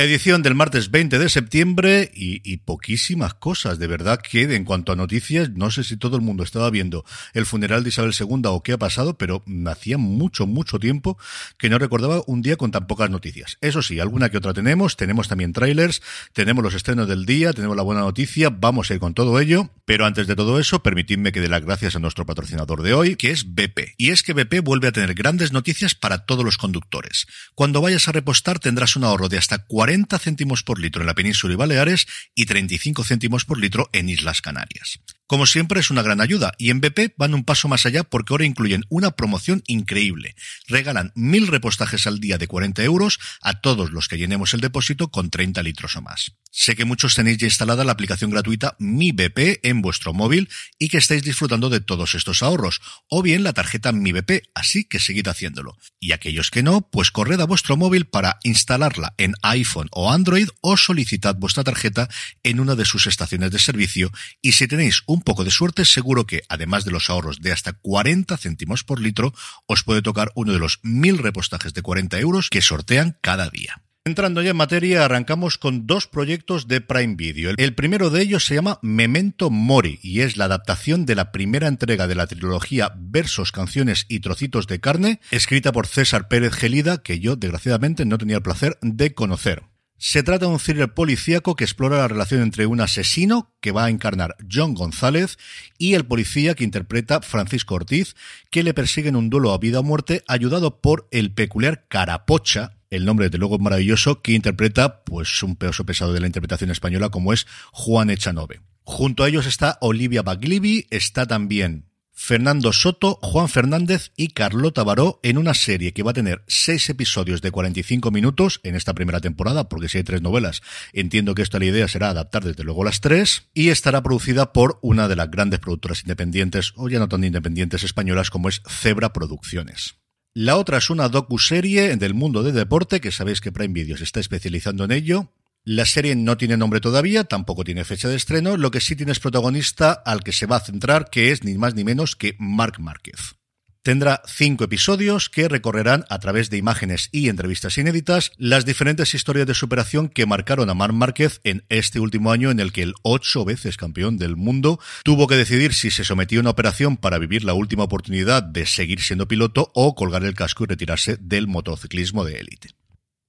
Edición del martes 20 de septiembre y, y, poquísimas cosas, de verdad que en cuanto a noticias, no sé si todo el mundo estaba viendo el funeral de Isabel II o qué ha pasado, pero hacía mucho, mucho tiempo que no recordaba un día con tan pocas noticias. Eso sí, alguna que otra tenemos, tenemos también trailers, tenemos los estrenos del día, tenemos la buena noticia, vamos a ir con todo ello, pero antes de todo eso, permitidme que dé las gracias a nuestro patrocinador de hoy, que es BP. Y es que BP vuelve a tener grandes noticias para todos los conductores. Cuando vayas a repostar tendrás un ahorro de hasta 40 40 céntimos por litro en la península y Baleares y 35 céntimos por litro en Islas Canarias. Como siempre es una gran ayuda y en BP van un paso más allá porque ahora incluyen una promoción increíble. Regalan mil repostajes al día de 40 euros a todos los que llenemos el depósito con 30 litros o más. Sé que muchos tenéis ya instalada la aplicación gratuita Mi BP en vuestro móvil y que estáis disfrutando de todos estos ahorros, o bien la tarjeta Mi BP, así que seguid haciéndolo. Y aquellos que no, pues corred a vuestro móvil para instalarla en iPhone o Android o solicitad vuestra tarjeta en una de sus estaciones de servicio y si tenéis un poco de suerte seguro que, además de los ahorros de hasta 40 céntimos por litro, os puede tocar uno de los mil repostajes de 40 euros que sortean cada día. Entrando ya en materia, arrancamos con dos proyectos de Prime Video. El primero de ellos se llama Memento Mori y es la adaptación de la primera entrega de la trilogía Versos, Canciones y Trocitos de Carne, escrita por César Pérez Gelida, que yo desgraciadamente no tenía el placer de conocer. Se trata de un thriller policíaco que explora la relación entre un asesino que va a encarnar John González y el policía que interpreta Francisco Ortiz, que le persigue en un duelo a vida o muerte ayudado por el peculiar Carapocha, el nombre de luego maravilloso, que interpreta pues un peso pesado de la interpretación española como es Juan Echanove. Junto a ellos está Olivia Baglivi, está también Fernando Soto, Juan Fernández y Carlota Baró en una serie que va a tener seis episodios de 45 minutos en esta primera temporada, porque si hay tres novelas, entiendo que esta la idea será adaptar desde luego las tres, y estará producida por una de las grandes productoras independientes, o ya no tan independientes españolas como es Zebra Producciones. La otra es una docu-serie del mundo del deporte, que sabéis que Prime Video se está especializando en ello, la serie no tiene nombre todavía, tampoco tiene fecha de estreno, lo que sí tiene es protagonista al que se va a centrar, que es ni más ni menos que Marc Márquez. Tendrá cinco episodios que recorrerán a través de imágenes y entrevistas inéditas las diferentes historias de superación que marcaron a Marc Márquez en este último año en el que el ocho veces campeón del mundo tuvo que decidir si se sometía a una operación para vivir la última oportunidad de seguir siendo piloto o colgar el casco y retirarse del motociclismo de élite.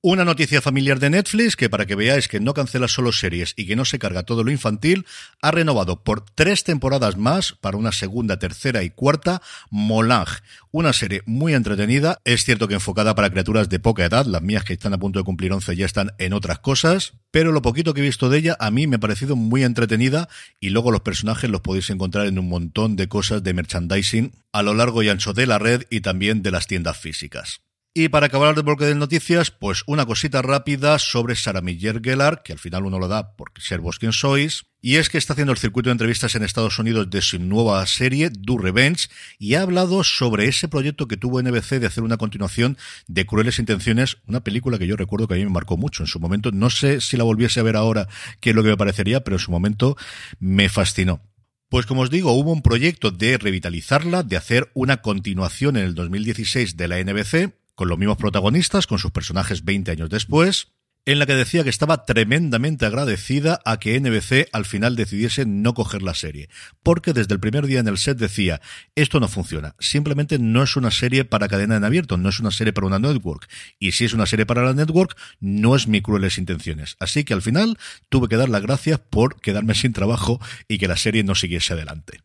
Una noticia familiar de Netflix que para que veáis que no cancela solo series y que no se carga todo lo infantil, ha renovado por tres temporadas más para una segunda, tercera y cuarta Molange, una serie muy entretenida, es cierto que enfocada para criaturas de poca edad, las mías que están a punto de cumplir 11 ya están en otras cosas, pero lo poquito que he visto de ella a mí me ha parecido muy entretenida y luego los personajes los podéis encontrar en un montón de cosas de merchandising a lo largo y ancho de la red y también de las tiendas físicas. Y para acabar el bloque de noticias, pues una cosita rápida sobre Sarah Miller Gellar, que al final uno lo da por ser vos quien sois, y es que está haciendo el circuito de entrevistas en Estados Unidos de su nueva serie, Do Revenge, y ha hablado sobre ese proyecto que tuvo NBC de hacer una continuación de Crueles Intenciones, una película que yo recuerdo que a mí me marcó mucho en su momento. No sé si la volviese a ver ahora qué es lo que me parecería, pero en su momento me fascinó. Pues como os digo, hubo un proyecto de revitalizarla, de hacer una continuación en el 2016 de la NBC, con los mismos protagonistas, con sus personajes 20 años después, en la que decía que estaba tremendamente agradecida a que NBC al final decidiese no coger la serie, porque desde el primer día en el set decía, esto no funciona, simplemente no es una serie para cadena en abierto, no es una serie para una network, y si es una serie para la network, no es mi crueles intenciones. Así que al final tuve que dar las gracias por quedarme sin trabajo y que la serie no siguiese adelante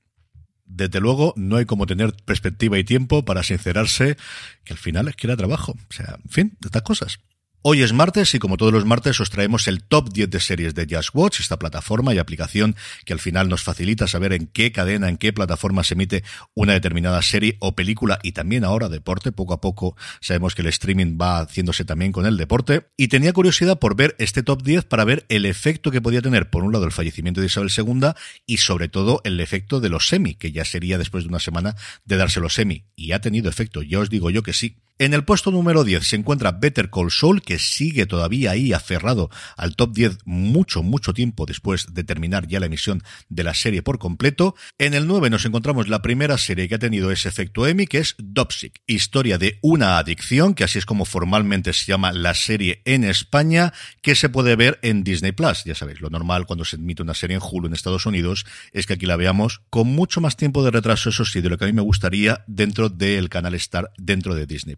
desde luego no hay como tener perspectiva y tiempo para sincerarse que al final es que era trabajo. O sea, en fin, de estas cosas. Hoy es martes y como todos los martes os traemos el top 10 de series de Just Watch, esta plataforma y aplicación que al final nos facilita saber en qué cadena, en qué plataforma se emite una determinada serie o película y también ahora deporte. Poco a poco sabemos que el streaming va haciéndose también con el deporte. Y tenía curiosidad por ver este top 10 para ver el efecto que podía tener, por un lado, el fallecimiento de Isabel II y sobre todo el efecto de los semi, que ya sería después de una semana de darse los semi. Y ha tenido efecto, ya os digo yo que sí. En el puesto número 10 se encuentra Better Call Saul, que sigue todavía ahí aferrado al top 10 mucho, mucho tiempo después de terminar ya la emisión de la serie por completo. En el 9 nos encontramos la primera serie que ha tenido ese efecto Emmy, que es Dopsic, historia de una adicción, que así es como formalmente se llama la serie en España, que se puede ver en Disney Plus. Ya sabéis, lo normal cuando se emite una serie en Hulu en Estados Unidos es que aquí la veamos con mucho más tiempo de retraso, eso sí, de lo que a mí me gustaría dentro del canal Star, dentro de Disney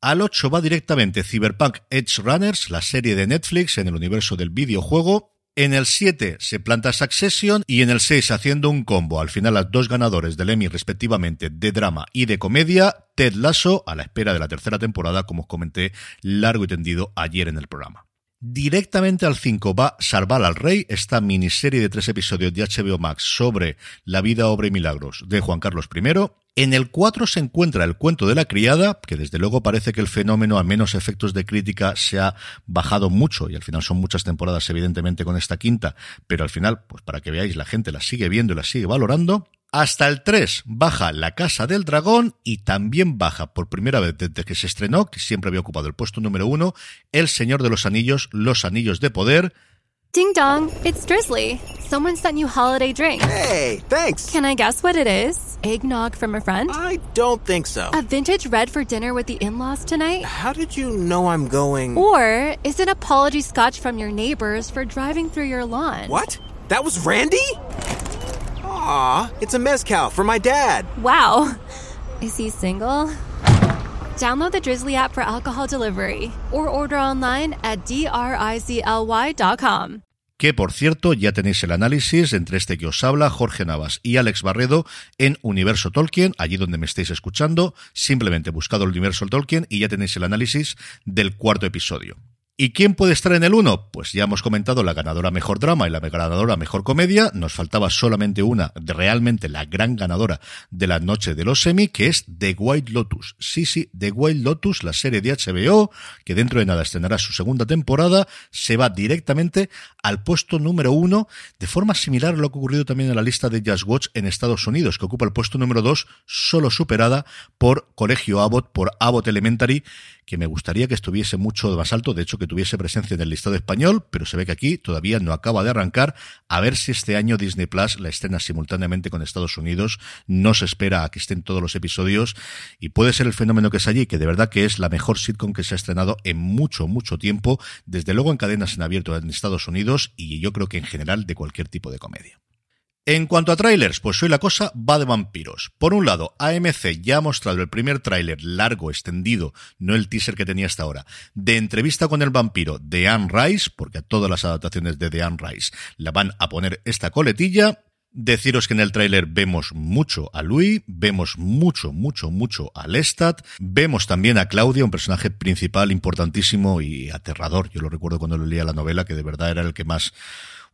al 8 va directamente Cyberpunk Edge Runners, la serie de Netflix en el universo del videojuego. En el 7 se planta Succession y en el 6 haciendo un combo, al final las dos ganadores del Emmy respectivamente de drama y de comedia, Ted Lasso a la espera de la tercera temporada, como os comenté largo y tendido ayer en el programa. Directamente al 5 va Salvar al Rey, esta miniserie de tres episodios de HBO Max sobre la vida, obra y milagros de Juan Carlos I. En el 4 se encuentra el cuento de la criada, que desde luego parece que el fenómeno, a menos efectos de crítica, se ha bajado mucho, y al final son muchas temporadas, evidentemente, con esta quinta, pero al final, pues para que veáis, la gente la sigue viendo y la sigue valorando. Hasta el 3 baja La Casa del Dragón y también baja por primera vez desde que se estrenó, que siempre había ocupado el puesto número 1, El Señor de los Anillos, Los Anillos de Poder, Ding dong, it's Drizzly. Someone sent you holiday drinks. Hey, thanks. Can I guess what it is? Eggnog from a friend? I don't think so. A vintage red for dinner with the in laws tonight? How did you know I'm going? Or is it apology scotch from your neighbors for driving through your lawn? What? That was Randy? Aw, it's a mezcal for my dad. Wow. Is he single? Download the Drizzly app for alcohol delivery or order online at drizly.com. Que por cierto, ya tenéis el análisis entre este que os habla, Jorge Navas y Alex Barredo en Universo Tolkien, allí donde me estéis escuchando. Simplemente buscado el Universo Tolkien y ya tenéis el análisis del cuarto episodio. ¿Y quién puede estar en el 1? Pues ya hemos comentado la ganadora mejor drama y la ganadora mejor comedia. Nos faltaba solamente una, realmente la gran ganadora de la noche de los semi, que es The White Lotus. Sí, sí, The White Lotus, la serie de HBO, que dentro de nada estrenará su segunda temporada, se va directamente al puesto número uno, de forma similar a lo que ocurrido también en la lista de Just Watch en Estados Unidos, que ocupa el puesto número dos, solo superada por Colegio Abbott, por Abbott Elementary, que me gustaría que estuviese mucho más alto, de hecho que tuviese presencia en el listado español, pero se ve que aquí todavía no acaba de arrancar, a ver si este año Disney Plus la estrena simultáneamente con Estados Unidos, no se espera a que estén todos los episodios y puede ser el fenómeno que es allí, que de verdad que es la mejor sitcom que se ha estrenado en mucho, mucho tiempo, desde luego en cadenas en abierto en Estados Unidos y yo creo que en general de cualquier tipo de comedia. En cuanto a trailers, pues hoy la cosa va de vampiros. Por un lado, AMC ya ha mostrado el primer tráiler largo, extendido, no el teaser que tenía hasta ahora, de entrevista con el vampiro de Anne Rice, porque a todas las adaptaciones de The Anne Rice la van a poner esta coletilla. Deciros que en el tráiler vemos mucho a Louis, vemos mucho, mucho, mucho a Lestat, vemos también a Claudia, un personaje principal importantísimo y aterrador. Yo lo recuerdo cuando leía la novela, que de verdad era el que más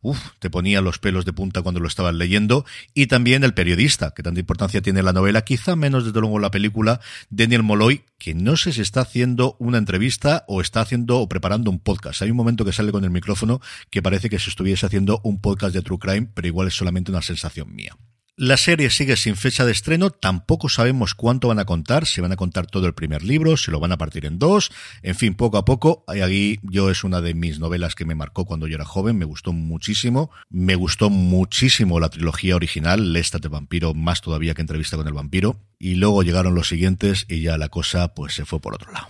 uf, te ponía los pelos de punta cuando lo estabas leyendo, y también el periodista, que tanta importancia tiene la novela, quizá menos desde luego la película, Daniel Molloy, que no sé si está haciendo una entrevista o está haciendo o preparando un podcast. Hay un momento que sale con el micrófono que parece que se estuviese haciendo un podcast de True Crime, pero igual es solamente una sensación mía. La serie sigue sin fecha de estreno, tampoco sabemos cuánto van a contar, si van a contar todo el primer libro, si lo van a partir en dos, en fin, poco a poco. Ahí yo es una de mis novelas que me marcó cuando yo era joven, me gustó muchísimo, me gustó muchísimo la trilogía original, Lestat de vampiro, más todavía que entrevista con el vampiro, y luego llegaron los siguientes y ya la cosa pues se fue por otro lado.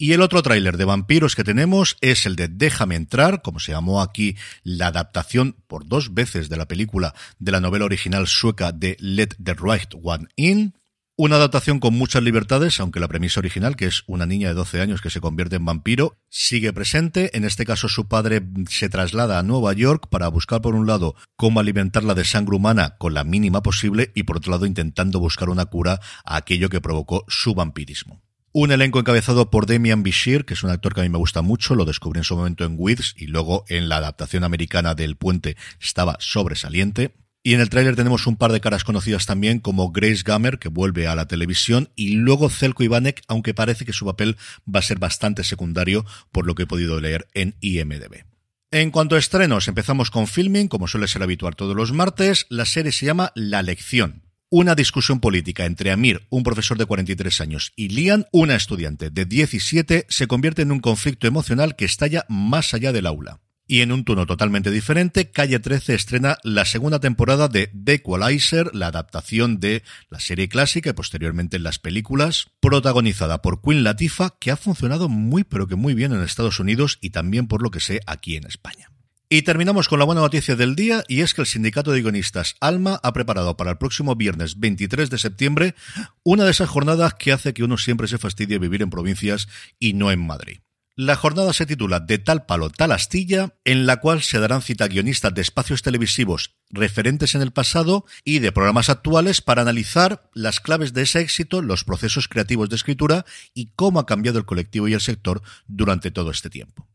Y el otro tráiler de vampiros que tenemos es el de Déjame entrar, como se llamó aquí la adaptación por dos veces de la película de la novela original sueca de Let the Right One In. Una adaptación con muchas libertades, aunque la premisa original, que es una niña de 12 años que se convierte en vampiro, sigue presente. En este caso, su padre se traslada a Nueva York para buscar, por un lado, cómo alimentarla de sangre humana con la mínima posible y, por otro lado, intentando buscar una cura a aquello que provocó su vampirismo. Un elenco encabezado por Damian Bishir, que es un actor que a mí me gusta mucho, lo descubrí en su momento en Wiz y luego en la adaptación americana del Puente estaba sobresaliente. Y en el tráiler tenemos un par de caras conocidas también, como Grace Gummer, que vuelve a la televisión, y luego Zelko Ivanek, aunque parece que su papel va a ser bastante secundario, por lo que he podido leer en IMDB. En cuanto a estrenos, empezamos con filming, como suele ser habitual todos los martes. La serie se llama La Lección una discusión política entre Amir, un profesor de 43 años, y Lian, una estudiante de 17, se convierte en un conflicto emocional que estalla más allá del aula. Y en un tono totalmente diferente, Calle 13 estrena la segunda temporada de The Equalizer, la adaptación de la serie clásica y posteriormente en las películas, protagonizada por Queen Latifah, que ha funcionado muy pero que muy bien en Estados Unidos y también por lo que sé aquí en España. Y terminamos con la buena noticia del día y es que el sindicato de guionistas Alma ha preparado para el próximo viernes 23 de septiembre una de esas jornadas que hace que uno siempre se fastidie vivir en provincias y no en Madrid. La jornada se titula De tal palo, tal astilla, en la cual se darán cita guionistas de espacios televisivos referentes en el pasado y de programas actuales para analizar las claves de ese éxito, los procesos creativos de escritura y cómo ha cambiado el colectivo y el sector durante todo este tiempo.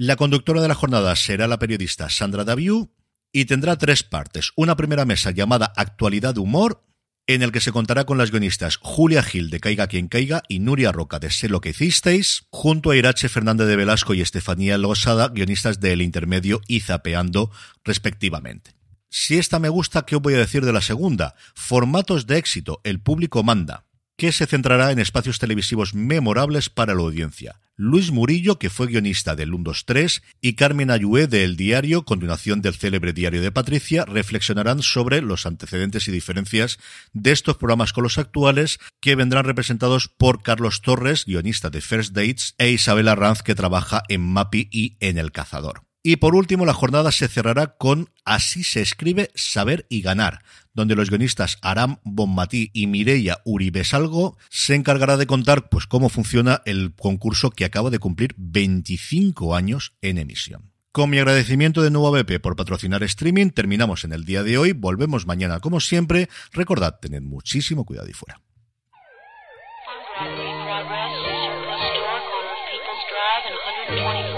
La conductora de la jornada será la periodista Sandra Daviu y tendrá tres partes. Una primera mesa llamada Actualidad Humor, en el que se contará con las guionistas Julia Gil de Caiga quien caiga y Nuria Roca de Sé lo que hicisteis, junto a Irache Fernández de Velasco y Estefanía Losada, guionistas de El Intermedio y Zapeando, respectivamente. Si esta me gusta, ¿qué os voy a decir de la segunda? Formatos de éxito, el público manda que se centrará en espacios televisivos memorables para la audiencia. Luis Murillo, que fue guionista del 1, 2, 3, y Carmen Ayué de El Diario, continuación del célebre Diario de Patricia, reflexionarán sobre los antecedentes y diferencias de estos programas con los actuales, que vendrán representados por Carlos Torres, guionista de First Dates, e Isabel Arranz, que trabaja en Mapi y en El Cazador. Y por último, la jornada se cerrará con Así se escribe Saber y Ganar, donde los guionistas Aram Bonmatí y Mireia Uribesalgo se encargará de contar pues cómo funciona el concurso que acaba de cumplir 25 años en emisión. Con mi agradecimiento de nuevo a BP por patrocinar streaming, terminamos en el día de hoy, volvemos mañana como siempre, recordad, tened muchísimo cuidado y fuera. Drive 124th